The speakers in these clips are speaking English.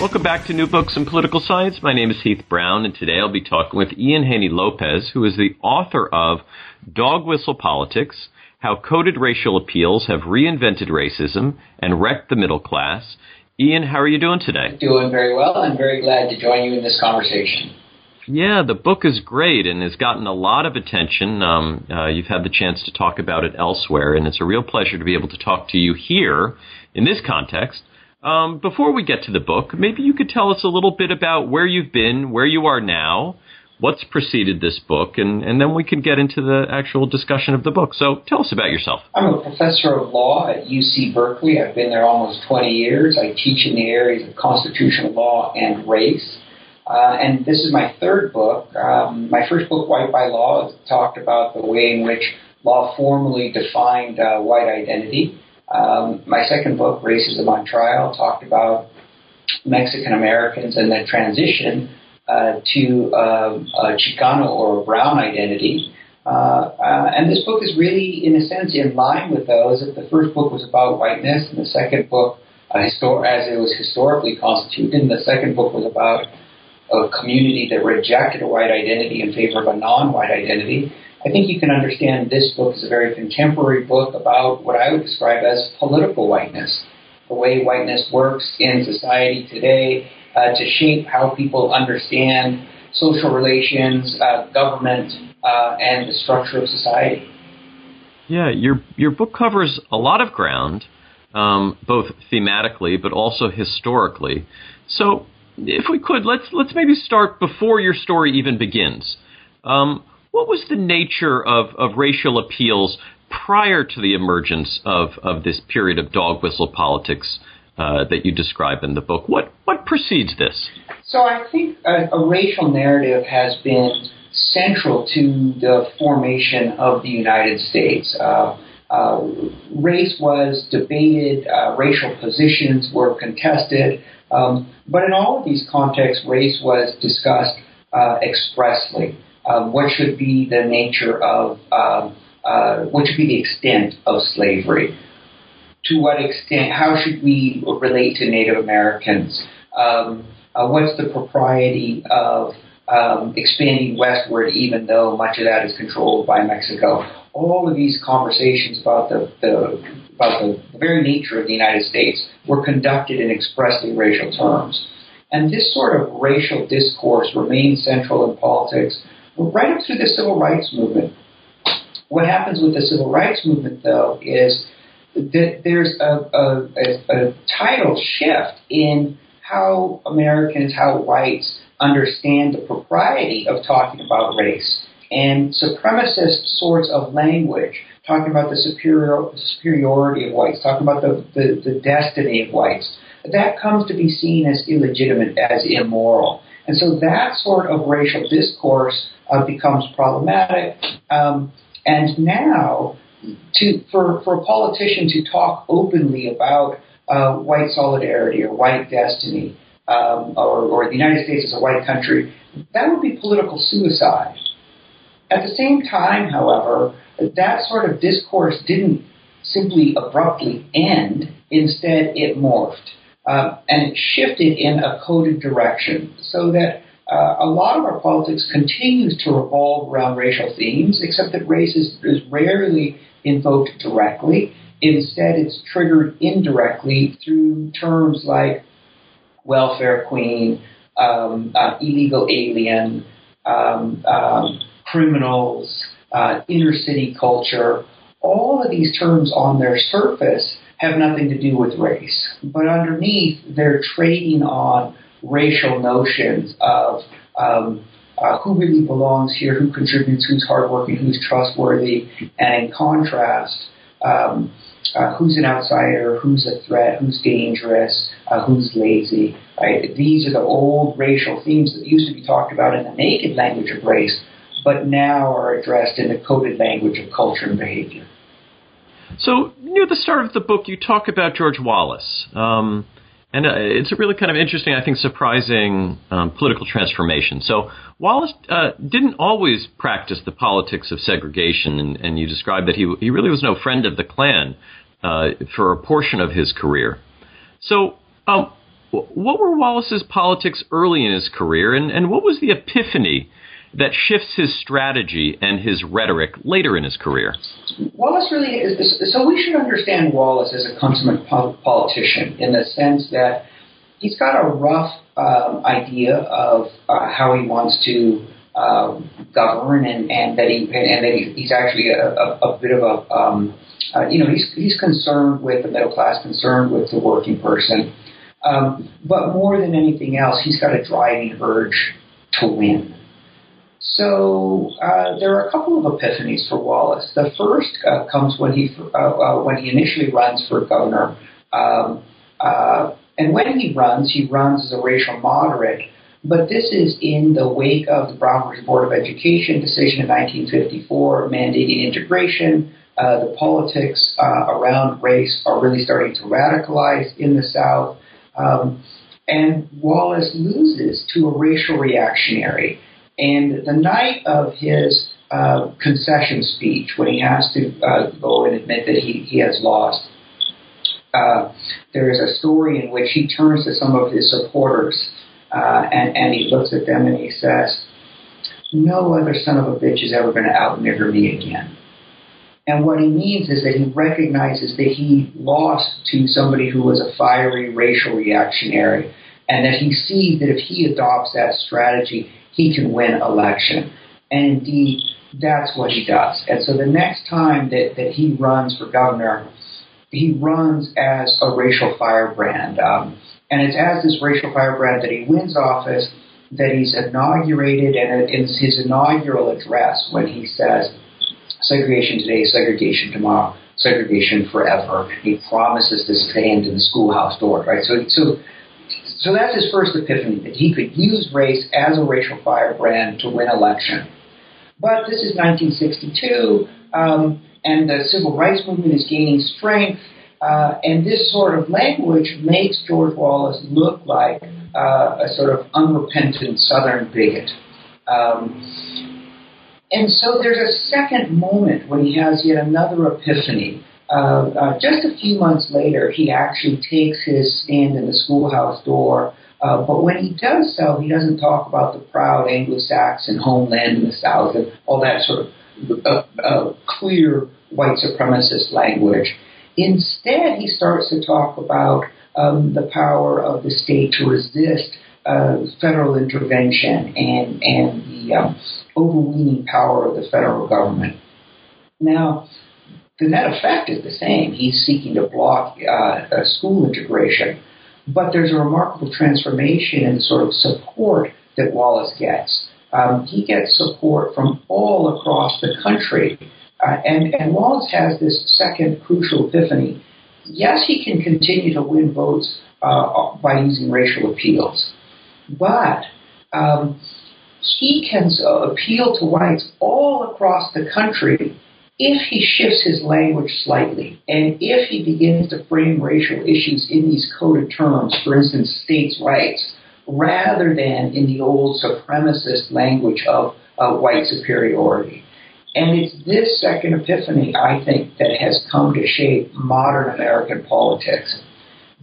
Welcome back to New Books in Political Science. My name is Heath Brown, and today I'll be talking with Ian Haney Lopez, who is the author of Dog Whistle Politics How Coded Racial Appeals Have Reinvented Racism and Wrecked the Middle Class. Ian, how are you doing today? Doing very well. I'm very glad to join you in this conversation. Yeah, the book is great and has gotten a lot of attention. Um, uh, you've had the chance to talk about it elsewhere, and it's a real pleasure to be able to talk to you here in this context um, before we get to the book, maybe you could tell us a little bit about where you've been, where you are now, what's preceded this book, and, and then we can get into the actual discussion of the book. So tell us about yourself. I'm a professor of law at UC Berkeley. I've been there almost 20 years. I teach in the areas of constitutional law and race. Uh, and this is my third book. Um, my first book, White by Law, talked about the way in which law formally defined uh, white identity. Um, my second book, Racism on Trial, talked about Mexican Americans and the transition uh, to um, a Chicano or a brown identity. Uh, uh, and this book is really, in a sense, in line with those. If the first book was about whiteness, and the second book, histor- as it was historically constituted, and the second book was about a community that rejected a white identity in favor of a non-white identity. I think you can understand this book is a very contemporary book about what I would describe as political whiteness, the way whiteness works in society today uh, to shape how people understand social relations, uh, government, uh, and the structure of society. Yeah, your your book covers a lot of ground, um, both thematically but also historically. So, if we could, let's let's maybe start before your story even begins. Um, what was the nature of, of racial appeals prior to the emergence of, of this period of dog whistle politics uh, that you describe in the book? What, what precedes this? So I think a, a racial narrative has been central to the formation of the United States. Uh, uh, race was debated, uh, racial positions were contested, um, but in all of these contexts, race was discussed uh, expressly what should be the nature of, um, uh, what should be the extent of slavery? To what extent, how should we relate to Native Americans? Um, uh, what's the propriety of um, expanding westward, even though much of that is controlled by Mexico? All of these conversations about the, the about the very nature of the United States were conducted in expressly racial terms. And this sort of racial discourse remains central in politics right up through the civil rights movement. What happens with the civil rights movement, though, is that there's a, a, a, a tidal shift in how Americans, how whites understand the propriety of talking about race. And supremacist sorts of language, talking about the superior, superiority of whites, talking about the, the, the destiny of whites, that comes to be seen as illegitimate, as immoral. And so that sort of racial discourse uh, becomes problematic. Um, and now, to, for, for a politician to talk openly about uh, white solidarity or white destiny, um, or, or the United States as a white country, that would be political suicide. At the same time, however, that sort of discourse didn't simply abruptly end. Instead, it morphed. Uh, and it shifted in a coded direction so that uh, a lot of our politics continues to revolve around racial themes, except that race is, is rarely invoked directly. Instead, it's triggered indirectly through terms like welfare queen, um, uh, illegal alien, um, um, criminals, uh, inner city culture. All of these terms on their surface have nothing to do with race, but underneath they're trading on racial notions of um, uh, who really belongs here, who contributes, who's hardworking, who's trustworthy, and in contrast, um, uh, who's an outsider, who's a threat, who's dangerous, uh, who's lazy. Right? These are the old racial themes that used to be talked about in the naked language of race, but now are addressed in the coded language of culture and behavior. So near the start of the book, you talk about George Wallace. Um, and uh, it's a really kind of interesting, I think, surprising um, political transformation. So Wallace uh, didn't always practice the politics of segregation, and, and, you described that he he really was no friend of the Klan uh, for a portion of his career. So, um, what were Wallace's politics early in his career, and, and what was the epiphany that shifts his strategy and his rhetoric later in his career? Wallace really is. So we should understand Wallace as a consummate politician in the sense that he's got a rough um, idea of uh, how he wants to um, govern, and, and that he and that he, he's actually a, a, a bit of a um, uh, you know he's he's concerned with the middle class, concerned with the working person. Um, but more than anything else, he's got a driving urge to win. So uh, there are a couple of epiphanies for Wallace. The first uh, comes when he uh, uh when he initially runs for governor, um, uh, and when he runs, he runs as a racial moderate. But this is in the wake of the Brown. Board of Education decision in 1954 mandating integration. Uh, the politics around race are really starting to radicalize in the South. Um, and Wallace loses to a racial reactionary. And the night of his uh, concession speech, when he has to uh, go and admit that he, he has lost, uh, there is a story in which he turns to some of his supporters uh, and, and he looks at them and he says, No other son of a bitch is ever going to outnigger me again. And what he means is that he recognizes that he lost to somebody who was a fiery racial reactionary, and that he sees that if he adopts that strategy, he can win election. And indeed, that's what he does. And so the next time that, that he runs for governor, he runs as a racial firebrand. Um, and it's as this racial firebrand that he wins office that he's inaugurated, and in his inaugural address, when he says, segregation today, segregation tomorrow, segregation forever, he promises to stand in the schoolhouse door, right? So, so so that's his first epiphany that he could use race as a racial firebrand to win election. But this is 1962, um, and the civil rights movement is gaining strength, uh, and this sort of language makes George Wallace look like uh, a sort of unrepentant Southern bigot. Um, and so there's a second moment when he has yet another epiphany uh, uh, just a few months later, he actually takes his stand in the schoolhouse door. Uh, but when he does so, he doesn't talk about the proud Anglo-Saxon homeland in the South and all that sort of uh, uh, clear white supremacist language. Instead, he starts to talk about um, the power of the state to resist uh, federal intervention and and the um, overweening power of the federal government. Now, the net effect is the same. He's seeking to block uh, school integration. But there's a remarkable transformation in the sort of support that Wallace gets. Um, he gets support from all across the country. Uh, and, and Wallace has this second crucial epiphany. Yes, he can continue to win votes uh, by using racial appeals, but um, he can appeal to whites all across the country if he shifts his language slightly, and if he begins to frame racial issues in these coded terms, for instance, states' rights, rather than in the old supremacist language of uh, white superiority. And it's this second epiphany, I think, that has come to shape modern American politics.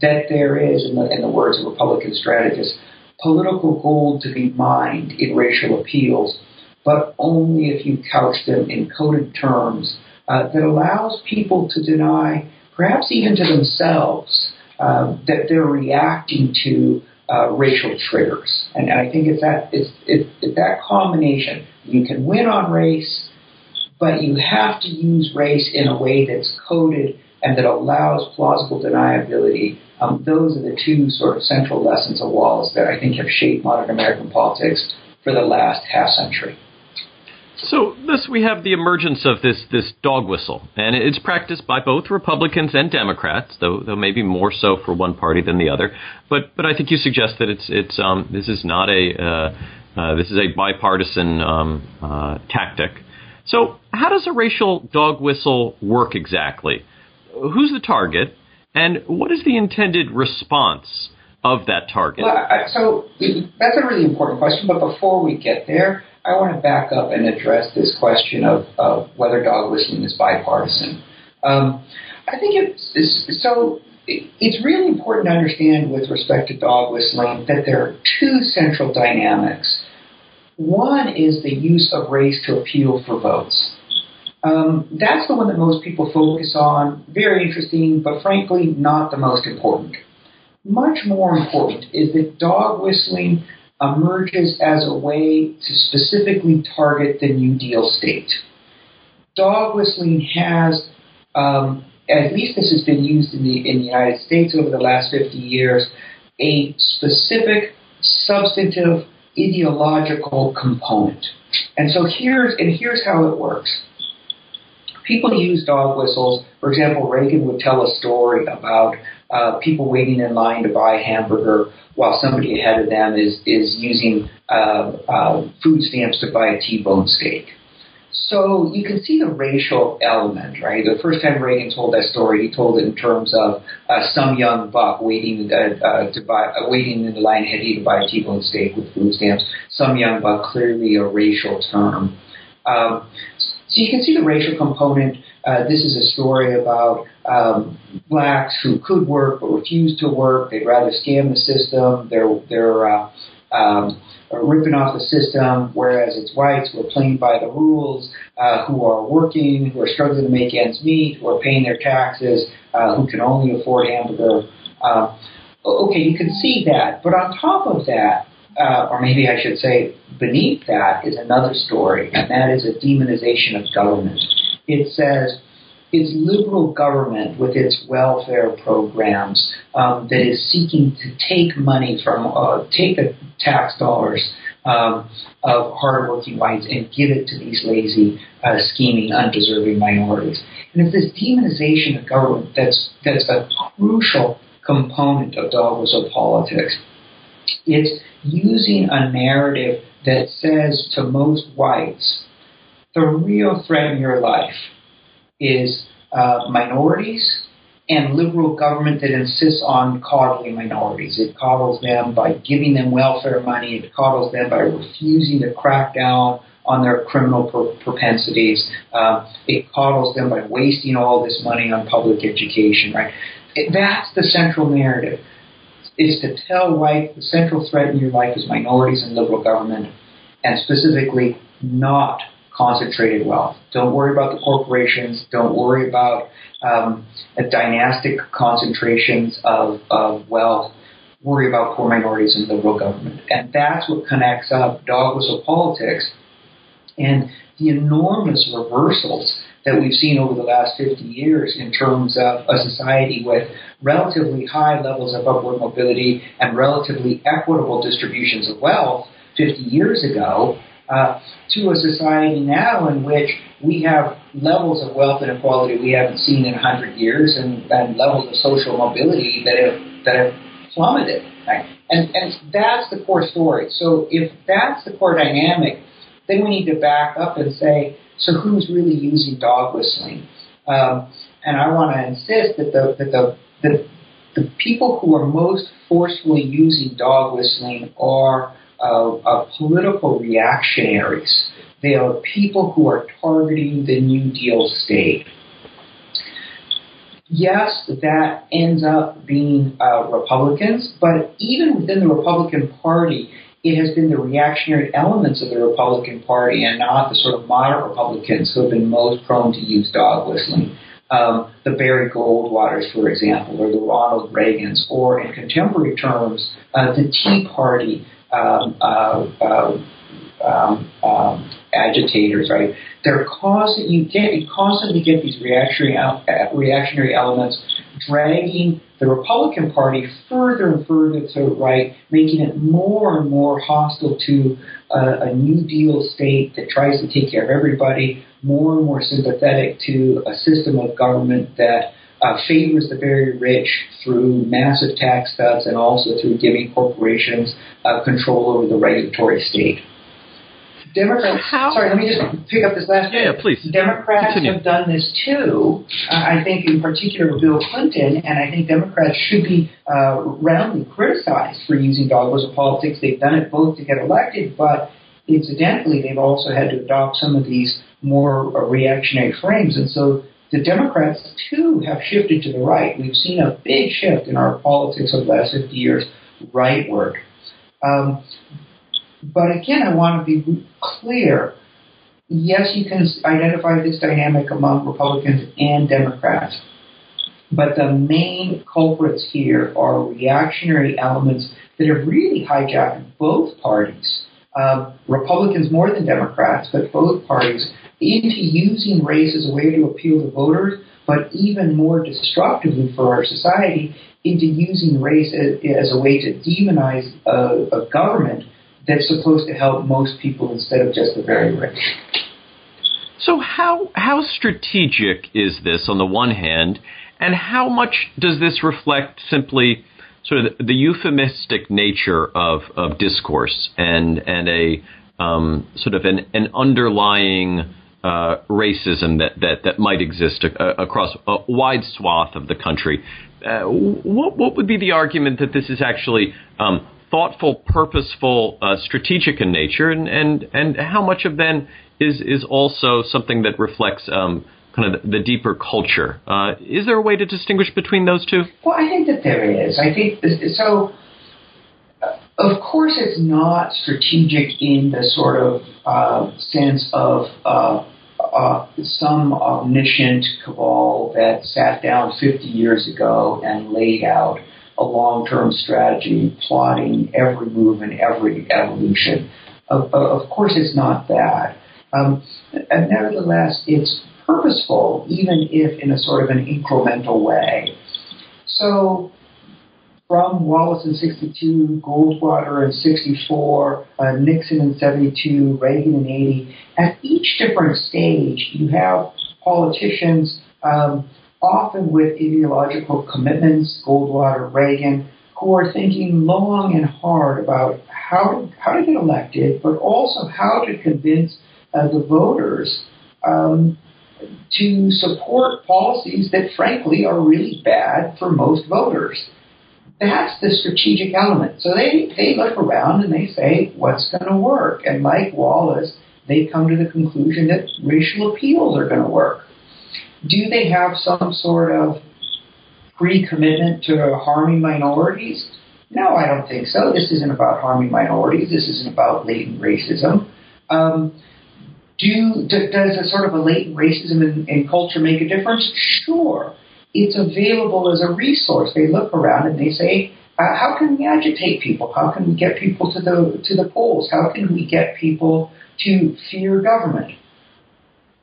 That there is, in the, in the words of Republican strategists, political gold to be mined in racial appeals but only if you couch them in coded terms uh, that allows people to deny, perhaps even to themselves, uh, that they're reacting to uh, racial triggers. And, and, I think it's that it's, it's, that combination. You can win on race, but you have to use race in a way that's coded and that allows plausible deniability. Um, those are the two sort of central lessons of Wallace that I think have shaped modern American politics for the last half century. So thus we have the emergence of this this dog whistle, and it's practiced by both Republicans and Democrats, though though maybe more so for one party than the other. But but I think you suggest that it's it's um, this is not a uh, uh, this is a bipartisan um, uh, tactic. So how does a racial dog whistle work exactly? Who's the target, and what is the intended response of that target? Well, so that's a really important question. But before we get there I want to back up and address this question of, of whether dog whistling is bipartisan. Um, I think it's, it's so. It's really important to understand with respect to dog whistling that there are two central dynamics. One is the use of race to appeal for votes. Um, that's the one that most people focus on. Very interesting, but frankly, not the most important. Much more important is that dog whistling emerges as a way to specifically target the New Deal state. Dog whistling has, um, at least this has been used in the, in the United States over the last 50 years, a specific substantive ideological component. And so here's, and here's how it works. People use dog whistles. For example, Reagan would tell a story about uh, people waiting in line to buy a hamburger while somebody ahead of them is is using uh, uh, food stamps to buy a T-bone steak. So you can see the racial element, right? The first time Reagan told that story, he told it in terms of uh, some young buck waiting uh, uh, to buy, uh, waiting in the line ahead to buy a T-bone steak with food stamps. Some young buck, clearly a racial term. Um, so you can see the racial component. Uh, this is a story about um, blacks who could work but refuse to work. They'd rather scam the system. They're they're uh, um, ripping off the system, whereas it's whites who are playing by the rules, uh, who are working, who are struggling to make ends meet, who are paying their taxes, uh, who can only afford hamburger. Uh, okay, you can see that, but on top of that, uh, or maybe I should say beneath that is another story, and that is a demonization of government. It says it's liberal government with its welfare programs um, that is seeking to take money from, uh, take the tax dollars um, of hardworking whites and give it to these lazy, uh, scheming, undeserving minorities. And it's this demonization of government that's that's a crucial component of whistle politics. It's using a narrative that says to most whites, the real threat in your life is uh, minorities and liberal government that insists on coddling minorities. It coddles them by giving them welfare money. It coddles them by refusing to crack down on their criminal propensities. Uh, it coddles them by wasting all this money on public education. Right? It, that's the central narrative is to tell white the central threat in your life is minorities and liberal government, and specifically not concentrated wealth. Don't worry about the corporations. Don't worry about um, dynastic concentrations of, of wealth. Worry about poor minorities and liberal government. And that's what connects up dog whistle politics and the enormous reversals that we've seen over the last 50 years in terms of a society with relatively high levels of upward mobility and relatively equitable distributions of wealth 50 years ago uh, to a society now in which we have levels of wealth inequality we haven't seen in 100 years and, and levels of social mobility that have, that have plummeted. Right? And, and that's the core story. So if that's the core dynamic, then we need to back up and say, so who's really using dog whistling? Um, and I want to insist that the, that the, the, the people who are most forcefully using dog whistling are uh, uh, political reactionaries. They are people who are targeting the New Deal state. Yes, that ends up being uh, Republicans, but even within the Republican Party, it has been the reactionary elements of the Republican Party and not the sort of moderate Republicans who have been most prone to use dog whistling. Um, the Barry Goldwaters, for example, or the Ronald Reagans, or in contemporary terms, uh, the Tea Party um, uh, uh, um, um, agitators, right? They're causing You get you constantly get these reactionary uh, reactionary elements dragging the Republican Party further and further to the right, making it more and more hostile to uh, a New Deal state that tries to take care of everybody, more and more sympathetic to a system of government that uh, favors the very rich through massive tax cuts and also through giving corporations uh, control over the regulatory state. Democrats. How? Sorry, let me just pick up this last. Yeah, yeah please. Democrats Continue. have done this too. Uh, I think, in particular, Bill Clinton, and I think Democrats should be uh, roundly criticized for using dogmas of politics. They've done it both to get elected, but incidentally, they've also had to adopt some of these more uh, reactionary frames, and so the Democrats too have shifted to the right. We've seen a big shift in our politics over the last 50 years rightward. Um, but again, I want to be clear. Yes, you can identify this dynamic among Republicans and Democrats. But the main culprits here are reactionary elements that have really hijacked both parties. Uh, Republicans more than Democrats, but both parties into using race as a way to appeal to voters, but even more destructively for our society, into using race as, as a way to demonize a, a government that's supposed to help most people instead of just the very rich. So how how strategic is this on the one hand, and how much does this reflect simply sort of the, the euphemistic nature of, of discourse and and a um, sort of an, an underlying uh, racism that, that, that might exist a, across a wide swath of the country. Uh, what, what would be the argument that this is actually um, thoughtful, purposeful, uh, strategic in nature, and, and and how much of then is is also something that reflects um, kind of the deeper culture. Uh, is there a way to distinguish between those two? Well, I think that there is. I think this, so. Uh, of course, it's not strategic in the sort of uh, sense of uh, some omniscient cabal that sat down 50 years ago and laid out a long-term strategy, plotting every move and every evolution. Of, of course, it's not that. Um, and nevertheless, it's purposeful, even if in a sort of an incremental way. So, from Wallace in 62, Goldwater in 64, uh, Nixon in 72, Reagan in 80, at each different stage, you have politicians um, often with ideological commitments, Goldwater, Reagan, who are thinking long and hard about how to, how to get elected, but also how to convince uh, the voters um, to support policies that, frankly, are really bad for most voters. That's the strategic element. So they, they look around and they say, what's going to work? And like Wallace, they come to the conclusion that racial appeals are going to work. Do they have some sort of pre-commitment to harming minorities? No, I don't think so. This isn't about harming minorities. This isn't about latent racism. Um, do, does a sort of a latent racism in, in culture make a difference? Sure. It's available as a resource. They look around and they say, uh, how can we agitate people? How can we get people to the to the polls? How can we get people to fear government?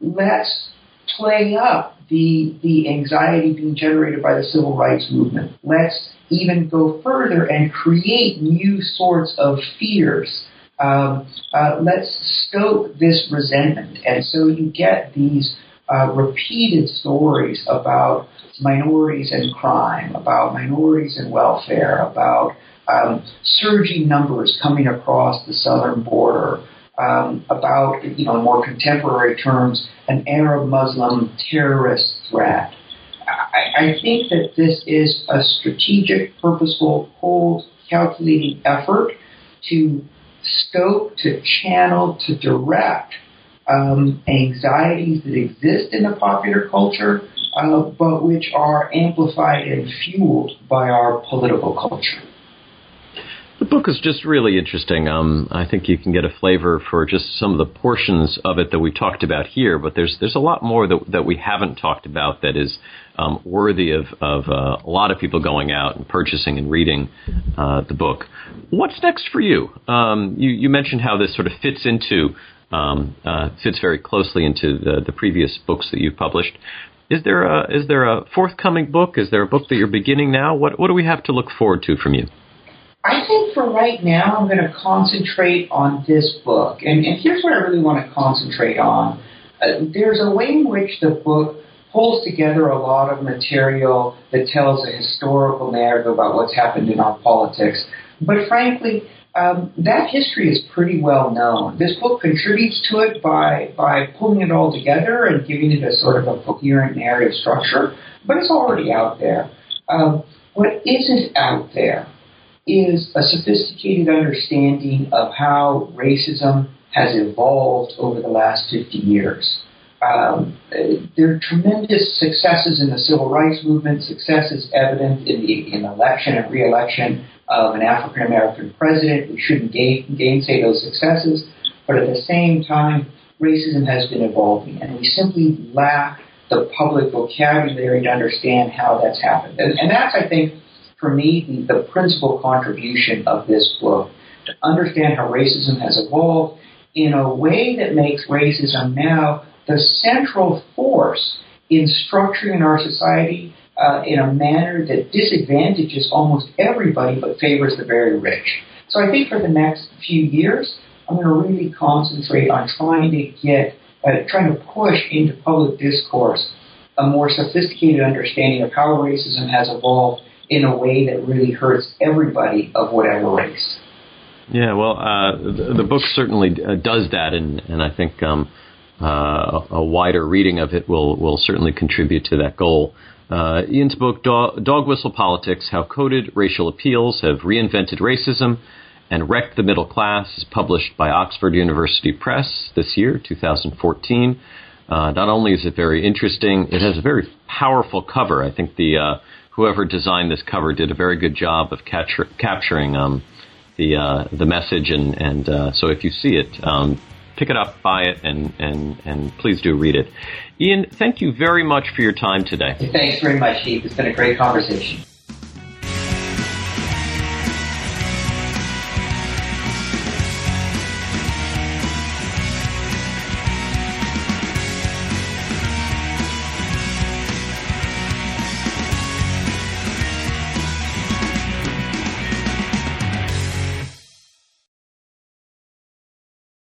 Let's play up the, the anxiety being generated by the civil rights movement. Let's even go further and create new sorts of fears. Um, uh, let's stoke this resentment. And so you get these uh, repeated stories about minorities and crime, about minorities and welfare, about um, surging numbers coming across the southern border, um, about, you know, in more contemporary terms, an Arab Muslim terrorist threat. I, I think that this is a strategic, purposeful, cold, calculating effort to scope, to channel, to direct um, anxieties that exist in the popular culture, uh, but which are amplified and fueled by our political culture. The book is just really interesting. Um, I think you can get a flavor for just some of the portions of it that we talked about here, but there's there's a lot more that that we haven't talked about that is um, worthy of of uh, a lot of people going out and purchasing and reading uh, the book. What's next for you? Um, you you mentioned how this sort of fits into um, uh, fits very closely into the, the previous books that you've published. Is there a is there a forthcoming book? Is there a book that you're beginning now? What what do we have to look forward to from you? I think for right now, I'm going to concentrate on this book, and, and here's what I really want to concentrate on. Uh, there's a way in which the book pulls together a lot of material that tells a historical narrative about what's happened in our politics. But frankly, um, that history is pretty well known. This book contributes to it by, by pulling it all together and giving it a sort of a coherent narrative structure, but it's already out there. Um, what isn't out there is a sophisticated understanding of how racism has evolved over the last 50 years. Um, there are tremendous successes in the civil rights movement. Success is evident in the in election and reelection of an African American president. We shouldn't gainsay those successes, but at the same time, racism has been evolving, and we simply lack the public vocabulary to understand how that's happened. And, and that's, I think, for me, the, the principal contribution of this book to understand how racism has evolved in a way that makes racism now the central force in structuring our society uh, in a manner that disadvantages almost everybody but favors the very rich. So I think for the next few years, I'm going to really concentrate on trying to get, uh, trying to push into public discourse a more sophisticated understanding of how racism has evolved in a way that really hurts everybody of whatever race. Yeah, well, uh, the, the, book certainly uh, does that, and, and I think um, uh, a wider reading of it will, will certainly contribute to that goal. Uh, Ian's book, Dog, Dog Whistle Politics How Coded Racial Appeals Have Reinvented Racism and Wrecked the Middle Class, is published by Oxford University Press this year, 2014. Uh, not only is it very interesting, it has a very powerful cover. I think the uh, whoever designed this cover did a very good job of capturing um, the uh, the message, and and uh, so if you see it, um, pick it up, buy it, and and and please do read it. Ian, thank you very much for your time today. Thanks very much, Heath. It's been a great conversation.